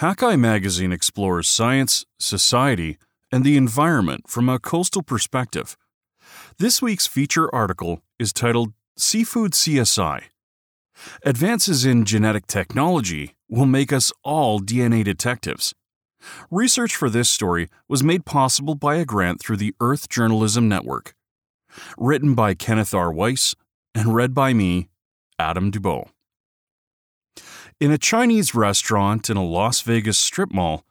Hakai magazine explores science, society, and the environment from a coastal perspective. This week's feature article is titled Seafood CSI. Advances in genetic technology will make us all DNA detectives. Research for this story was made possible by a grant through the Earth Journalism Network. Written by Kenneth R. Weiss and read by me, Adam Dubow. In a Chinese restaurant in a Las Vegas strip mall,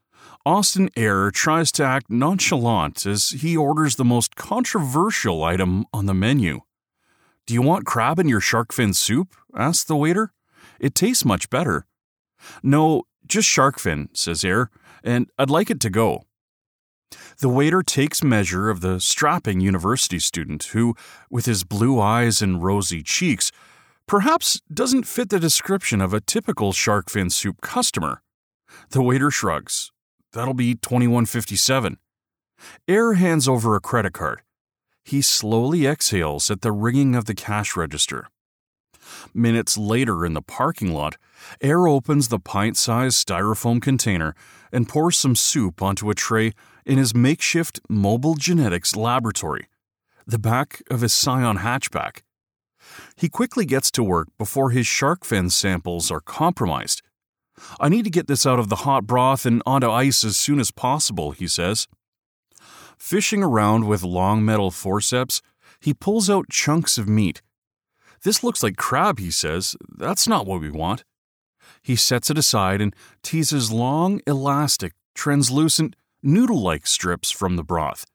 Austin Eyre tries to act nonchalant as he orders the most controversial item on the menu. Do you want crab in your shark fin soup? asks the waiter. It tastes much better. No, just shark fin, says Eyre, and I'd like it to go. The waiter takes measure of the strapping university student who, with his blue eyes and rosy cheeks, perhaps doesn't fit the description of a typical shark fin soup customer. The waiter shrugs. That'll be 2157. Eyre hands over a credit card. He slowly exhales at the ringing of the cash register. Minutes later in the parking lot, Eyre opens the pint sized styrofoam container and pours some soup onto a tray in his makeshift mobile genetics laboratory, the back of his Scion hatchback. He quickly gets to work before his shark fin samples are compromised. I need to get this out of the hot broth and onto ice as soon as possible, he says. Fishing around with long metal forceps, he pulls out chunks of meat. This looks like crab, he says. That's not what we want. He sets it aside and teases long, elastic, translucent, noodle like strips from the broth.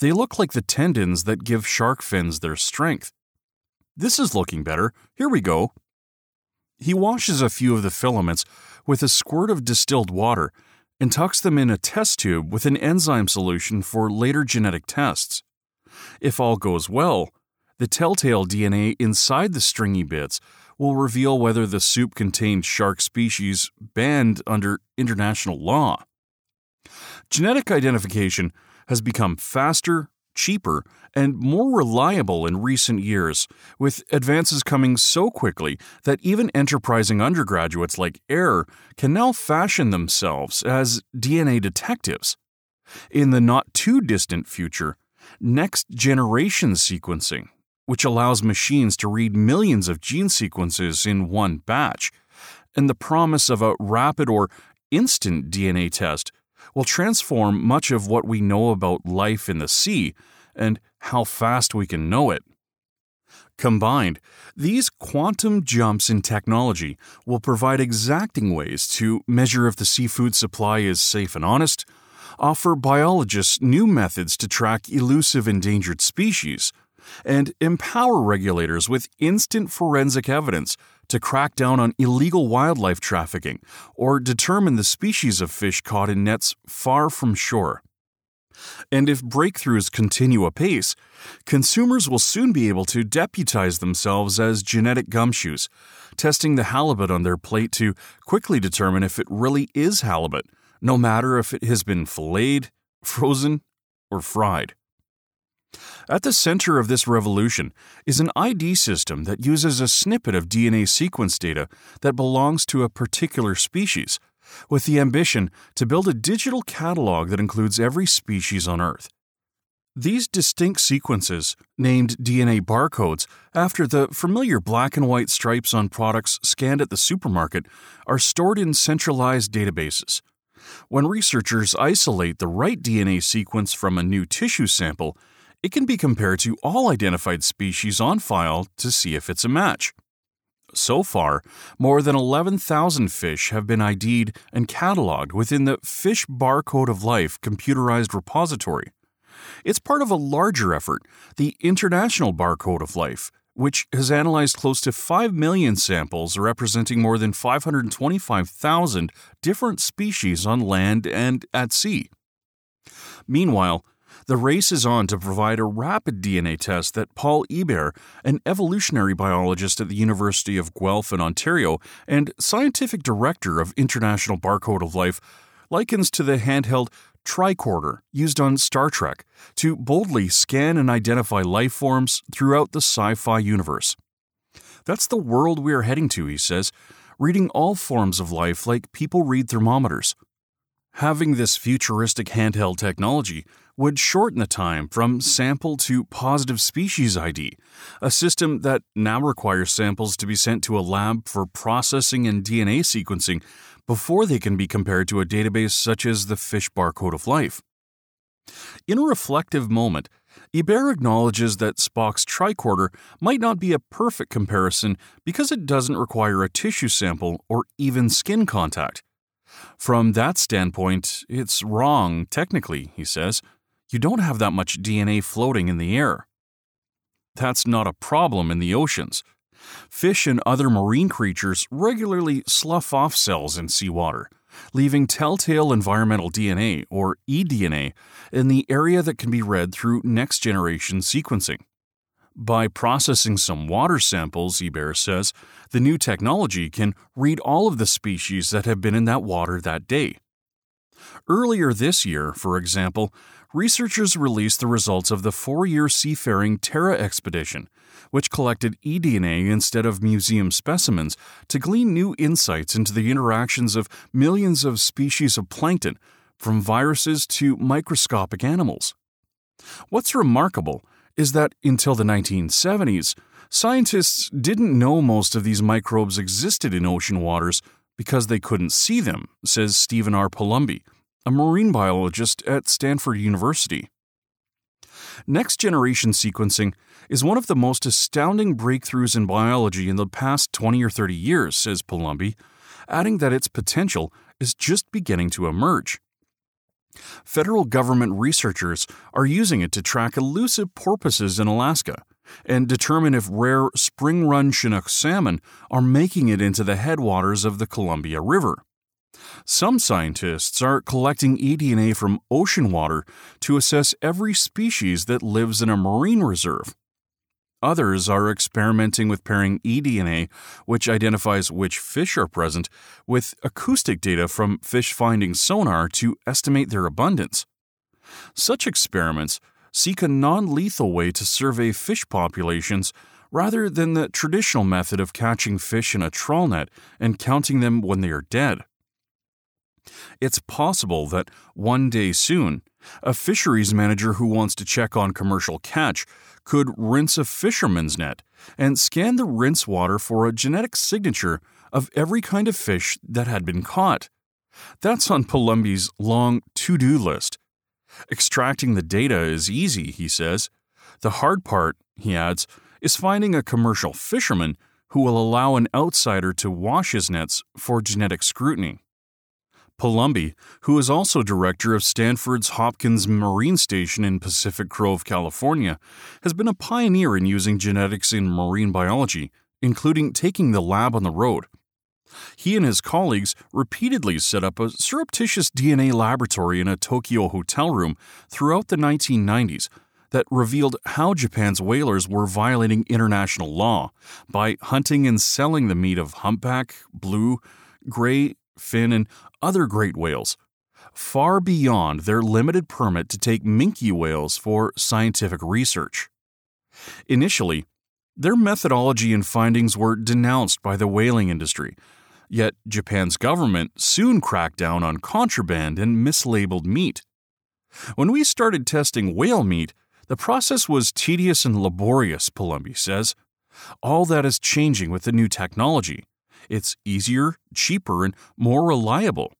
They look like the tendons that give shark fins their strength. This is looking better. Here we go. He washes a few of the filaments with a squirt of distilled water and tucks them in a test tube with an enzyme solution for later genetic tests. If all goes well, the telltale DNA inside the stringy bits will reveal whether the soup contained shark species banned under international law. Genetic identification has become faster, cheaper, and more reliable in recent years, with advances coming so quickly that even enterprising undergraduates like Eyre can now fashion themselves as DNA detectives. In the not too distant future, next generation sequencing, which allows machines to read millions of gene sequences in one batch, and the promise of a rapid or instant DNA test will transform much of what we know about life in the sea and how fast we can know it. Combined, these quantum jumps in technology will provide exacting ways to measure if the seafood supply is safe and honest, offer biologists new methods to track elusive endangered species, and empower regulators with instant forensic evidence to crack down on illegal wildlife trafficking or determine the species of fish caught in nets far from shore. And if breakthroughs continue apace, consumers will soon be able to deputize themselves as genetic gumshoes, testing the halibut on their plate to quickly determine if it really is halibut, no matter if it has been filleted, frozen, or fried. At the center of this revolution is an ID system that uses a snippet of DNA sequence data that belongs to a particular species, with the ambition to build a digital catalog that includes every species on Earth. These distinct sequences, named DNA barcodes after the familiar black and white stripes on products scanned at the supermarket, are stored in centralized databases. When researchers isolate the right DNA sequence from a new tissue sample, it can be compared to all identified species on file to see if it's a match. So far, more than 11,000 fish have been ID'd and cataloged within the Fish Barcode of Life computerized repository. It's part of a larger effort, the International Barcode of Life, which has analyzed close to 5 million samples representing more than 525,000 different species on land and at sea. Meanwhile, the race is on to provide a rapid DNA test that Paul Hebert, an evolutionary biologist at the University of Guelph in Ontario and scientific director of International Barcode of Life, likens to the handheld tricorder used on Star Trek to boldly scan and identify life forms throughout the sci fi universe. That's the world we are heading to, he says, reading all forms of life like people read thermometers. Having this futuristic handheld technology would shorten the time from sample to positive species ID, a system that now requires samples to be sent to a lab for processing and DNA sequencing before they can be compared to a database such as the Fish Barcode of Life. In a reflective moment, Hebert acknowledges that Spock's tricorder might not be a perfect comparison because it doesn't require a tissue sample or even skin contact. From that standpoint, it's wrong, technically, he says. You don't have that much DNA floating in the air. That's not a problem in the oceans. Fish and other marine creatures regularly slough off cells in seawater, leaving telltale environmental DNA, or eDNA, in the area that can be read through next generation sequencing. By processing some water samples, Hebert says, the new technology can read all of the species that have been in that water that day. Earlier this year, for example, researchers released the results of the four year seafaring Tara expedition, which collected eDNA instead of museum specimens to glean new insights into the interactions of millions of species of plankton, from viruses to microscopic animals. What's remarkable is that until the 1970s, scientists didn't know most of these microbes existed in ocean waters because they couldn't see them, says Stephen R. Palumbi, a marine biologist at Stanford University. Next generation sequencing is one of the most astounding breakthroughs in biology in the past 20 or 30 years, says Palumbi, adding that its potential is just beginning to emerge. Federal government researchers are using it to track elusive porpoises in Alaska and determine if rare spring run Chinook salmon are making it into the headwaters of the Columbia River. Some scientists are collecting eDNA from ocean water to assess every species that lives in a marine reserve. Others are experimenting with pairing eDNA, which identifies which fish are present, with acoustic data from fish finding sonar to estimate their abundance. Such experiments seek a non lethal way to survey fish populations rather than the traditional method of catching fish in a trawl net and counting them when they are dead. It's possible that one day soon, a fisheries manager who wants to check on commercial catch could rinse a fisherman's net and scan the rinse water for a genetic signature of every kind of fish that had been caught. That's on Palumbi's long to do list. Extracting the data is easy, he says. The hard part, he adds, is finding a commercial fisherman who will allow an outsider to wash his nets for genetic scrutiny. Palumbi, who is also director of Stanford's Hopkins Marine Station in Pacific Grove, California, has been a pioneer in using genetics in marine biology, including taking the lab on the road. He and his colleagues repeatedly set up a surreptitious DNA laboratory in a Tokyo hotel room throughout the 1990s that revealed how Japan's whalers were violating international law by hunting and selling the meat of humpback, blue, gray, fin, and other great whales, far beyond their limited permit to take minke whales for scientific research. Initially, their methodology and findings were denounced by the whaling industry, yet Japan's government soon cracked down on contraband and mislabeled meat. When we started testing whale meat, the process was tedious and laborious, Palumbi says. All that is changing with the new technology. It's easier, cheaper, and more reliable.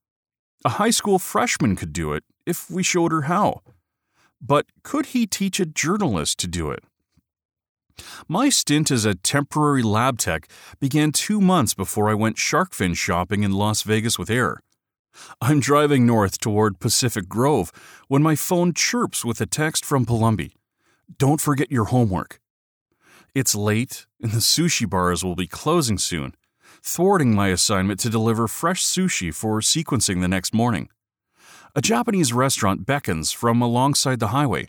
A high school freshman could do it if we showed her how. But could he teach a journalist to do it? My stint as a temporary lab tech began two months before I went shark fin shopping in Las Vegas with Eyre. I'm driving north toward Pacific Grove when my phone chirps with a text from Palumbi. Don't forget your homework. It's late, and the sushi bars will be closing soon, thwarting my assignment to deliver fresh sushi for sequencing the next morning. A Japanese restaurant beckons from alongside the highway,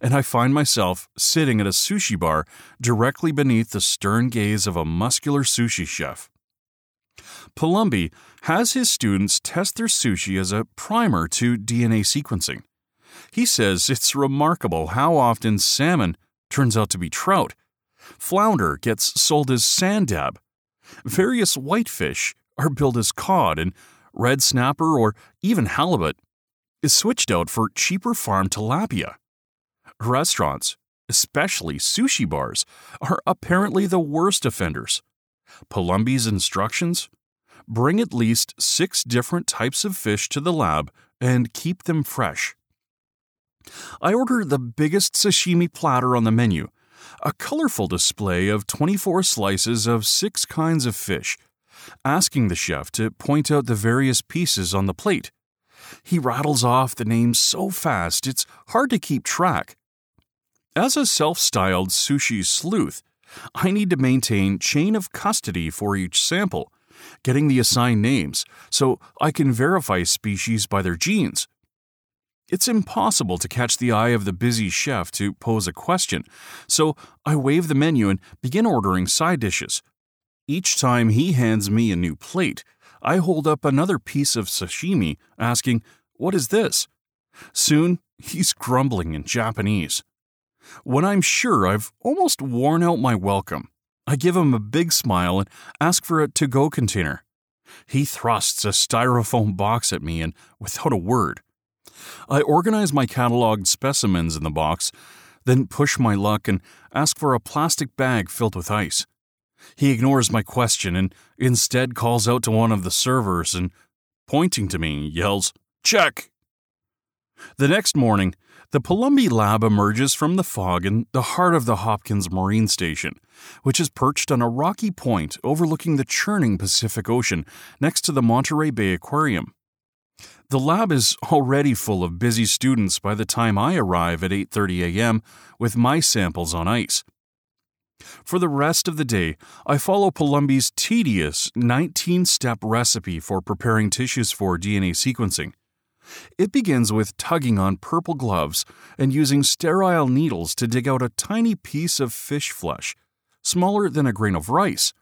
and I find myself sitting at a sushi bar directly beneath the stern gaze of a muscular sushi chef. Palumbi has his students test their sushi as a primer to DNA sequencing. He says it's remarkable how often salmon turns out to be trout. Flounder gets sold as sand dab, Various whitefish are billed as cod, and red snapper or even halibut is switched out for cheaper farm tilapia. Restaurants, especially sushi bars, are apparently the worst offenders. Palumbi's instructions bring at least six different types of fish to the lab and keep them fresh. I order the biggest sashimi platter on the menu, a colorful display of 24 slices of six kinds of fish, asking the chef to point out the various pieces on the plate. He rattles off the names so fast it's hard to keep track. As a self styled sushi sleuth, I need to maintain chain of custody for each sample, getting the assigned names so I can verify species by their genes. It's impossible to catch the eye of the busy chef to pose a question, so I wave the menu and begin ordering side dishes. Each time he hands me a new plate, I hold up another piece of sashimi, asking, What is this? Soon, he's grumbling in Japanese. When I'm sure I've almost worn out my welcome, I give him a big smile and ask for a to go container. He thrusts a styrofoam box at me and without a word. I organize my cataloged specimens in the box, then push my luck and ask for a plastic bag filled with ice. He ignores my question and instead calls out to one of the servers and, pointing to me, yells, Check! The next morning, the Palumbi lab emerges from the fog in the heart of the Hopkins Marine Station, which is perched on a rocky point overlooking the churning Pacific Ocean next to the Monterey Bay Aquarium. The lab is already full of busy students by the time I arrive at 8:30 a.m. with my samples on ice. For the rest of the day, I follow Palumbi's tedious 19-step recipe for preparing tissues for DNA sequencing. It begins with tugging on purple gloves and using sterile needles to dig out a tiny piece of fish flesh, smaller than a grain of rice,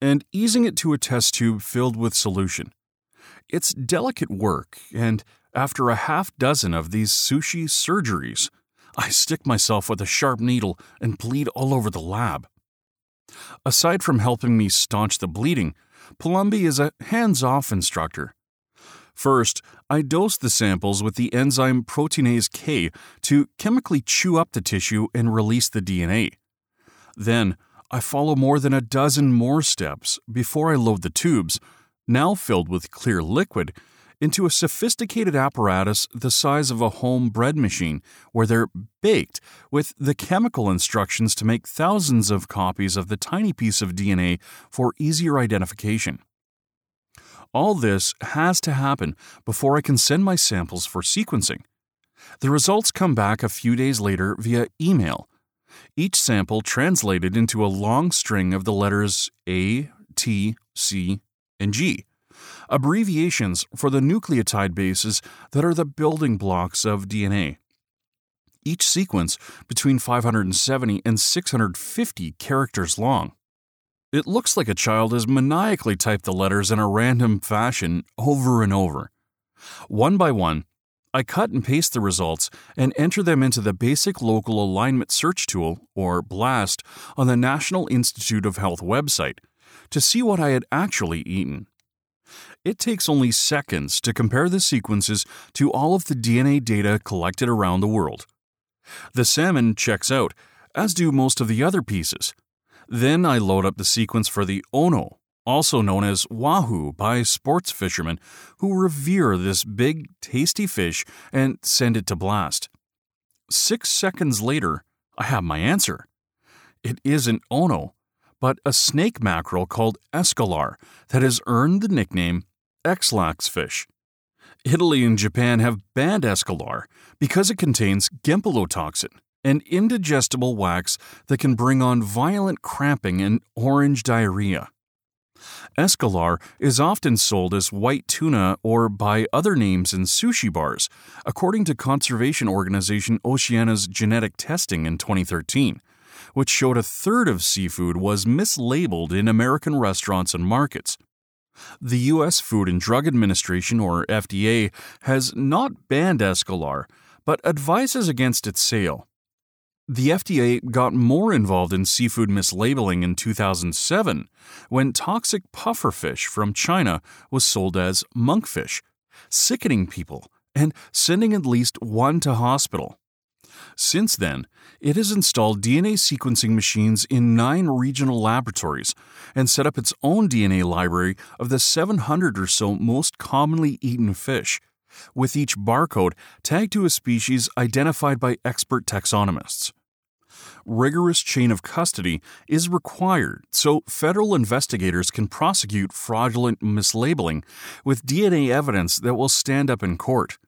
and easing it to a test tube filled with solution. It's delicate work, and after a half dozen of these sushi surgeries, I stick myself with a sharp needle and bleed all over the lab. Aside from helping me staunch the bleeding, Palumbi is a hands off instructor. First, I dose the samples with the enzyme proteinase K to chemically chew up the tissue and release the DNA. Then, I follow more than a dozen more steps before I load the tubes, now filled with clear liquid, into a sophisticated apparatus the size of a home bread machine, where they're baked with the chemical instructions to make thousands of copies of the tiny piece of DNA for easier identification. All this has to happen before I can send my samples for sequencing. The results come back a few days later via email. Each sample translated into a long string of the letters A, T, C, and G abbreviations for the nucleotide bases that are the building blocks of DNA. Each sequence between 570 and 650 characters long. It looks like a child has maniacally typed the letters in a random fashion over and over. One by one, I cut and paste the results and enter them into the Basic Local Alignment Search Tool, or BLAST, on the National Institute of Health website to see what I had actually eaten. It takes only seconds to compare the sequences to all of the DNA data collected around the world. The salmon checks out, as do most of the other pieces. Then I load up the sequence for the Ono, also known as wahoo by sports fishermen who revere this big, tasty fish and send it to blast. Six seconds later, I have my answer. It isn't Ono, but a snake mackerel called escolar that has earned the nickname Ex-Lax fish. Italy and Japan have banned escolar because it contains gempylotoxin, an indigestible wax that can bring on violent cramping and orange diarrhea. Escolar is often sold as white tuna or by other names in sushi bars, according to conservation organization Oceana's genetic testing in 2013 which showed a third of seafood was mislabeled in American restaurants and markets. The U.S. Food and Drug Administration, or FDA, has not banned Escolar, but advises against its sale. The FDA got more involved in seafood mislabeling in 2007 when toxic pufferfish from China was sold as monkfish, sickening people and sending at least one to hospital. Since then, it has installed DNA sequencing machines in nine regional laboratories and set up its own DNA library of the 700 or so most commonly eaten fish, with each barcode tagged to a species identified by expert taxonomists. Rigorous chain of custody is required so federal investigators can prosecute fraudulent mislabeling with DNA evidence that will stand up in court.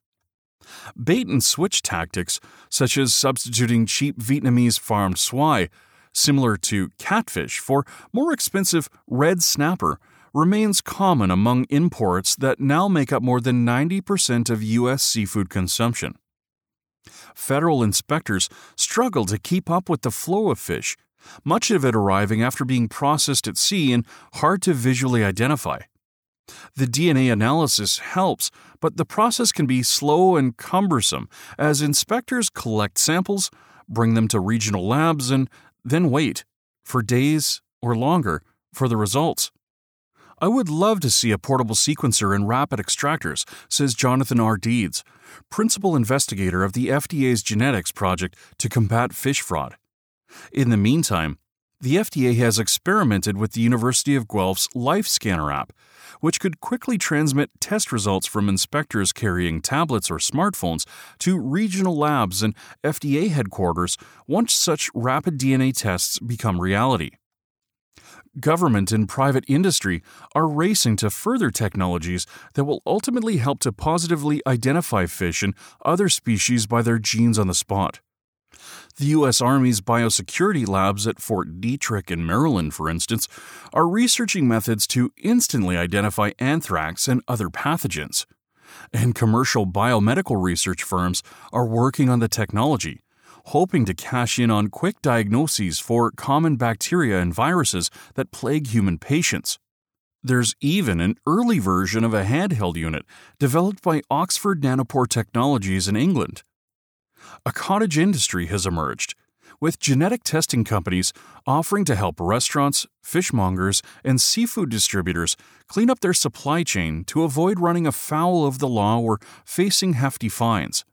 Bait and switch tactics, such as substituting cheap Vietnamese farmed swai, similar to catfish, for more expensive red snapper, remains common among imports that now make up more than 90% of U.S. seafood consumption. Federal inspectors struggle to keep up with the flow of fish, much of it arriving after being processed at sea and hard to visually identify. The DNA analysis helps, but the process can be slow and cumbersome as inspectors collect samples, bring them to regional labs, and then wait for days or longer for the results. I would love to see a portable sequencer and rapid extractors, says Jonathan R. Deeds, principal investigator of the FDA's genetics project to combat fish fraud. In the meantime, the FDA has experimented with the University of Guelph's Life Scanner app, which could quickly transmit test results from inspectors carrying tablets or smartphones to regional labs and FDA headquarters once such rapid DNA tests become reality government and private industry are racing to further technologies that will ultimately help to positively identify fish and other species by their genes on the spot. The U.S. Army's biosecurity labs at Fort Detrick in Maryland, for instance, are researching methods to instantly identify anthrax and other pathogens. And commercial biomedical research firms are working on the technology hoping to cash in on quick diagnoses for common bacteria and viruses that plague human patients. There's even an early version of a handheld unit developed by Oxford Nanopore Technologies in England. A cottage industry has emerged, with genetic testing companies offering to help restaurants, fishmongers, and seafood distributors clean up their supply chain to avoid running afoul of the law or facing hefty fines.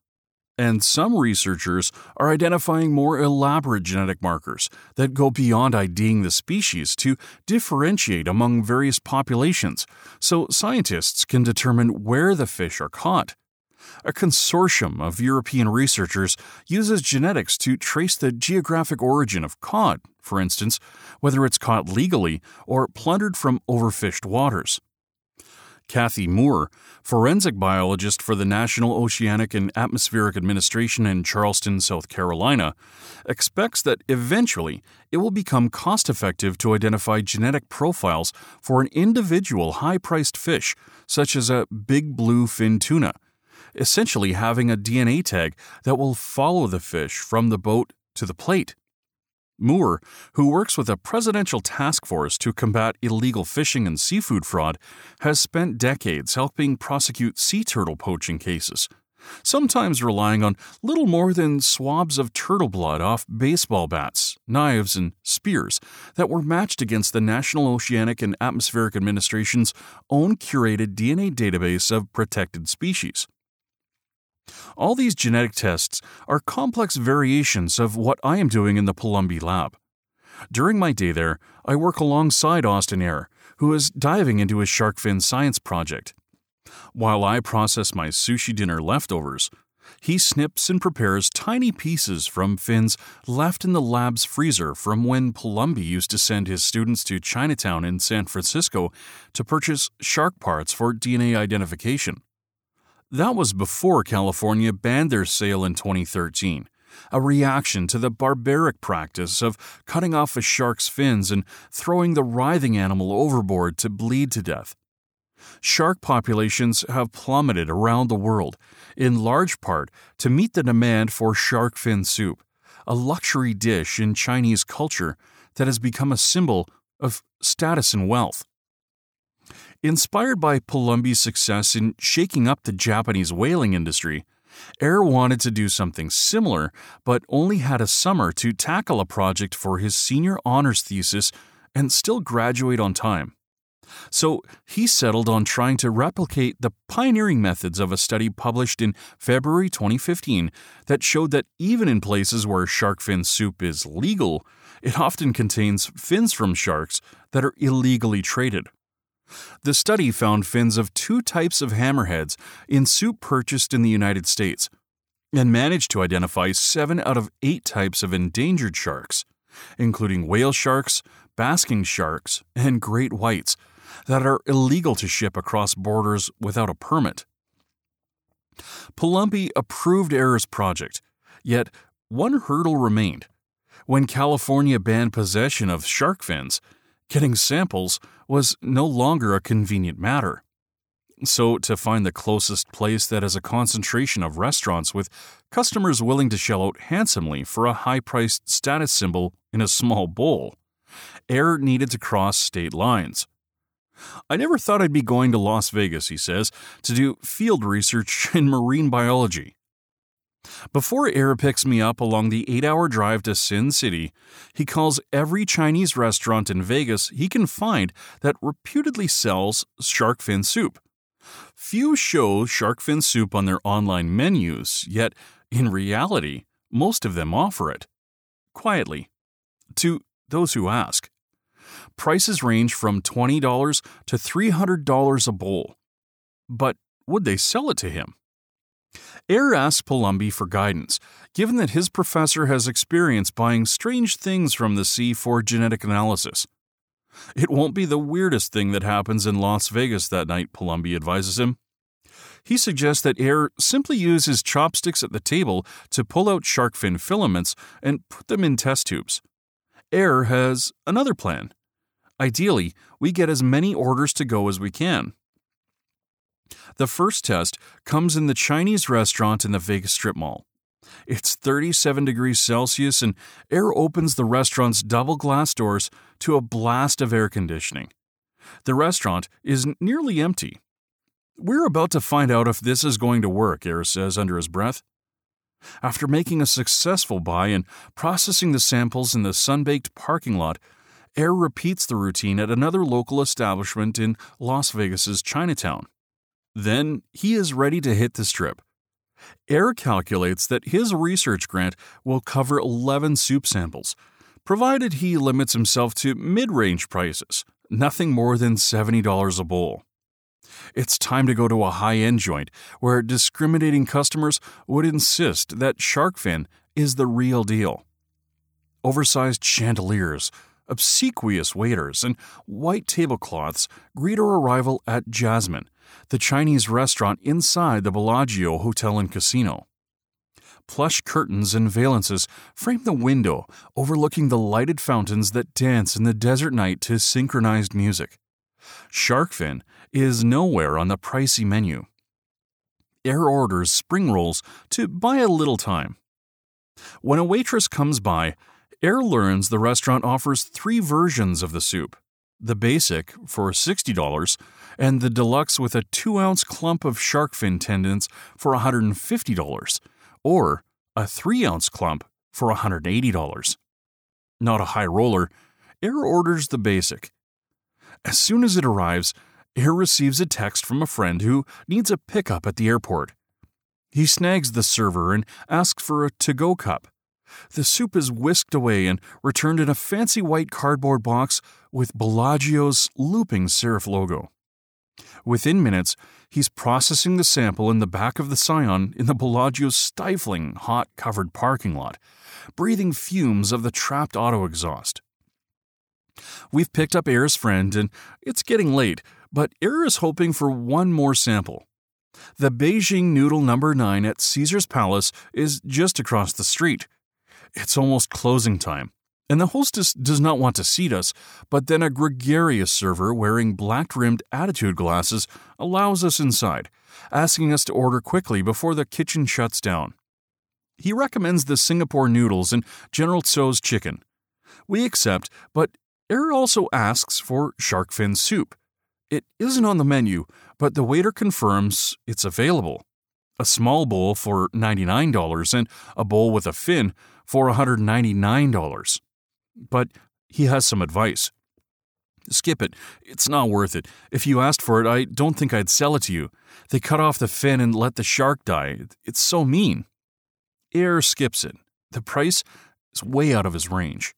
And some researchers are identifying more elaborate genetic markers that go beyond IDing the species to differentiate among various populations so scientists can determine where the fish are caught. A consortium of European researchers uses genetics to trace the geographic origin of cod, for instance, whether it's caught legally or plundered from overfished waters. Kathy Moore, forensic biologist for the National Oceanic and Atmospheric Administration in Charleston, South Carolina, expects that eventually it will become cost effective to identify genetic profiles for an individual high priced fish, such as a big blue fin tuna, essentially having a DNA tag that will follow the fish from the boat to the plate. Moore, who works with a presidential task force to combat illegal fishing and seafood fraud, has spent decades helping prosecute sea turtle poaching cases, sometimes relying on little more than swabs of turtle blood off baseball bats, knives, and spears that were matched against the National Oceanic and Atmospheric Administration's own curated DNA database of protected species. All these genetic tests are complex variations of what I am doing in the Palumbi lab. During my day there, I work alongside Austin Eyre, who is diving into his shark fin science project. While I process my sushi dinner leftovers, he snips and prepares tiny pieces from fins left in the lab's freezer from when Palumbi used to send his students to Chinatown in San Francisco to purchase shark parts for DNA identification. That was before California banned their sale in 2013, a reaction to the barbaric practice of cutting off a shark's fins and throwing the writhing animal overboard to bleed to death. Shark populations have plummeted around the world, in large part to meet the demand for shark fin soup, a luxury dish in Chinese culture that has become a symbol of status and wealth. Inspired by Palumbi's success in shaking up the Japanese whaling industry, Eyre wanted to do something similar, but only had a summer to tackle a project for his senior honors thesis and still graduate on time. So he settled on trying to replicate the pioneering methods of a study published in February 2015 that showed that even in places where shark fin soup is legal, it often contains fins from sharks that are illegally traded. The study found fins of two types of hammerheads in soup purchased in the United States and managed to identify seven out of eight types of endangered sharks, including whale sharks, basking sharks, and great whites that are illegal to ship across borders without a permit. Palumbi approved Eyre's project, yet one hurdle remained. When California banned possession of shark fins, getting samples was no longer a convenient matter. So, to find the closest place that has a concentration of restaurants with customers willing to shell out handsomely for a high priced status symbol in a small bowl, Eyre needed to cross state lines. I never thought I'd be going to Las Vegas, he says, to do field research in marine biology. Before Eyre picks me up along the eight hour drive to Sin City, he calls every Chinese restaurant in Vegas he can find that reputedly sells shark fin soup. Few show shark fin soup on their online menus, yet, in reality, most of them offer it. Quietly. To those who ask. Prices range from $20 to $300 a bowl. But would they sell it to him? Eyre asks Palumbi for guidance, given that his professor has experience buying strange things from the sea for genetic analysis. It won't be the weirdest thing that happens in Las Vegas that night, Palumbi advises him. He suggests that Eyre simply use his chopsticks at the table to pull out shark fin filaments and put them in test tubes. Eyre has another plan. Ideally, we get as many orders to go as we can. The first test comes in the Chinese restaurant in the Vegas Strip Mall. It's 37 degrees Celsius, and Eyre opens the restaurant's double glass doors to a blast of air conditioning. The restaurant is nearly empty. We're about to find out if this is going to work, Eyre says under his breath. After making a successful buy and processing the samples in the sun-baked parking lot, Eyre repeats the routine at another local establishment in Las Vegas's Chinatown. Then he is ready to hit the strip. Eyre calculates that his research grant will cover 11 soup samples, provided he limits himself to mid range prices, nothing more than $70 a bowl. It's time to go to a high end joint where discriminating customers would insist that shark fin is the real deal. Oversized chandeliers, obsequious waiters, and white tablecloths greet our arrival at Jasmine, the Chinese restaurant inside the Bellagio Hotel and Casino. Plush curtains and valances frame the window overlooking the lighted fountains that dance in the desert night to synchronized music. Shark fin is nowhere on the pricey menu. Eyre orders spring rolls to buy a little time. When a waitress comes by, Eyre learns the restaurant offers three versions of the soup the basic for $60 and the deluxe with a 2 ounce clump of shark fin tendons for $150, or a 3 ounce clump for $180. Not a high roller, Eyre orders the basic. As soon as it arrives, Eyre receives a text from a friend who needs a pickup at the airport. He snags the server and asks for a to go cup. The soup is whisked away and returned in a fancy white cardboard box with Bellagio's looping serif logo. Within minutes, he's processing the sample in the back of the Scion in the Bellagio's stifling, hot covered parking lot, breathing fumes of the trapped auto exhaust. We've picked up Eyre's friend, and it's getting late, but is hoping for one more sample. The Beijing Noodle Number 9 at Caesar's Palace is just across the street. It's almost closing time, and the hostess does not want to seat us, but then a gregarious server wearing black rimmed attitude glasses allows us inside, asking us to order quickly before the kitchen shuts down. He recommends the Singapore noodles and General Tso's chicken. We accept, but Eyre also asks for shark fin soup. It isn't on the menu, but the waiter confirms it's available. a small bowl for $99 and a bowl with a fin for $199. But he has some advice. Skip it. It's not worth it. If you asked for it, I don't think I'd sell it to you. They cut off the fin and let the shark die. It's so mean. Eyre skips it. The price is way out of his range.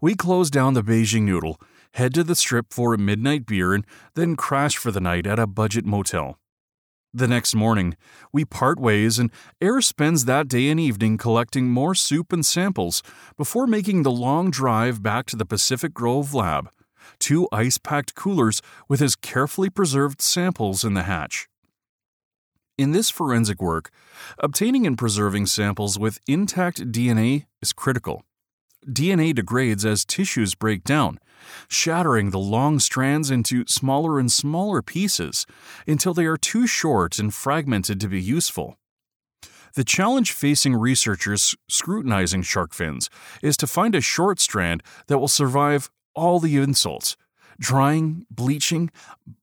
We close down the Beijing noodle, head to the strip for a midnight beer, and then crash for the night at a budget motel. The next morning, we part ways, and Eyre spends that day and evening collecting more soup and samples before making the long drive back to the Pacific Grove lab, two ice packed coolers with his carefully preserved samples in the hatch. In this forensic work, obtaining and preserving samples with intact DNA is critical. DNA degrades as tissues break down, shattering the long strands into smaller and smaller pieces until they are too short and fragmented to be useful. The challenge facing researchers scrutinizing shark fins is to find a short strand that will survive all the insults drying, bleaching,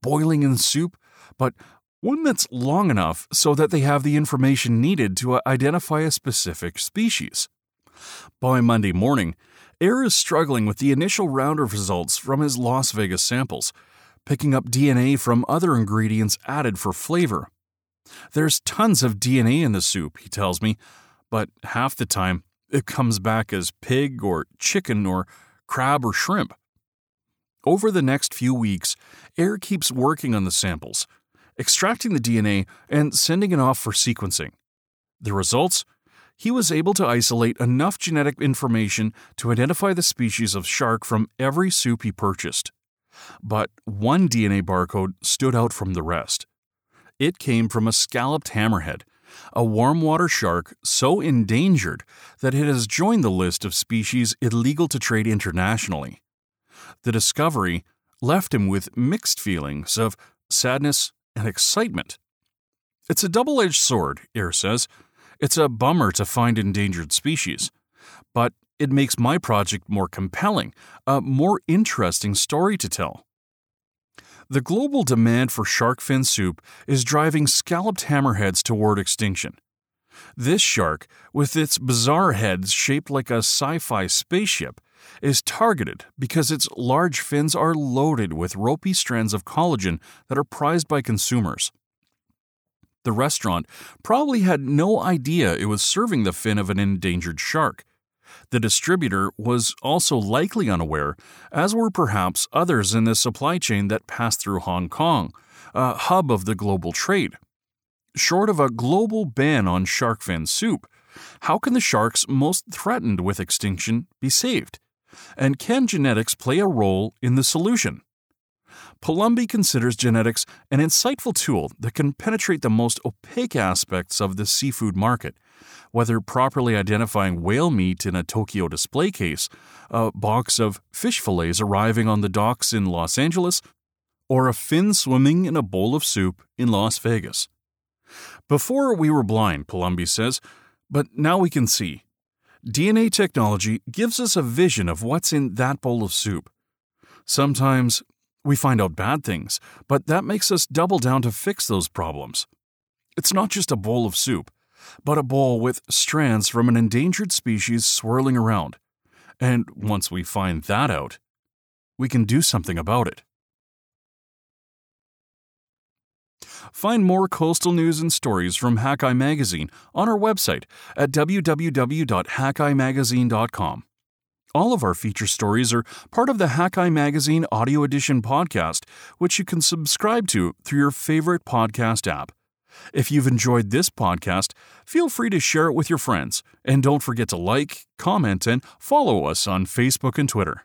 boiling in soup, but one that's long enough so that they have the information needed to identify a specific species. By Monday morning, Eyre is struggling with the initial round of results from his Las Vegas samples, picking up DNA from other ingredients added for flavor. There's tons of DNA in the soup, he tells me, but half the time it comes back as pig or chicken or crab or shrimp. Over the next few weeks, Eyre keeps working on the samples, extracting the DNA and sending it off for sequencing. The results he was able to isolate enough genetic information to identify the species of shark from every soup he purchased. But one DNA barcode stood out from the rest. It came from a scalloped hammerhead, a warm water shark so endangered that it has joined the list of species illegal to trade internationally. The discovery left him with mixed feelings of sadness and excitement. It's a double edged sword, Eyre says. It's a bummer to find endangered species, but it makes my project more compelling, a more interesting story to tell. The global demand for shark fin soup is driving scalloped hammerheads toward extinction. This shark, with its bizarre heads shaped like a sci fi spaceship, is targeted because its large fins are loaded with ropey strands of collagen that are prized by consumers. The restaurant probably had no idea it was serving the fin of an endangered shark. The distributor was also likely unaware, as were perhaps others in the supply chain that passed through Hong Kong, a hub of the global trade. Short of a global ban on shark fin soup, how can the sharks most threatened with extinction be saved? And can genetics play a role in the solution? Palumbi considers genetics an insightful tool that can penetrate the most opaque aspects of the seafood market, whether properly identifying whale meat in a Tokyo display case, a box of fish fillets arriving on the docks in Los Angeles, or a fin swimming in a bowl of soup in Las Vegas. Before we were blind, Palumbi says, but now we can see. DNA technology gives us a vision of what's in that bowl of soup. Sometimes we find out bad things, but that makes us double down to fix those problems. It's not just a bowl of soup, but a bowl with strands from an endangered species swirling around. And once we find that out, we can do something about it. Find more coastal news and stories from Hakai Magazine on our website at www.hakaimagazine.com. All of our feature stories are part of the Hakai Magazine Audio Edition podcast, which you can subscribe to through your favorite podcast app. If you've enjoyed this podcast, feel free to share it with your friends, and don't forget to like, comment, and follow us on Facebook and Twitter.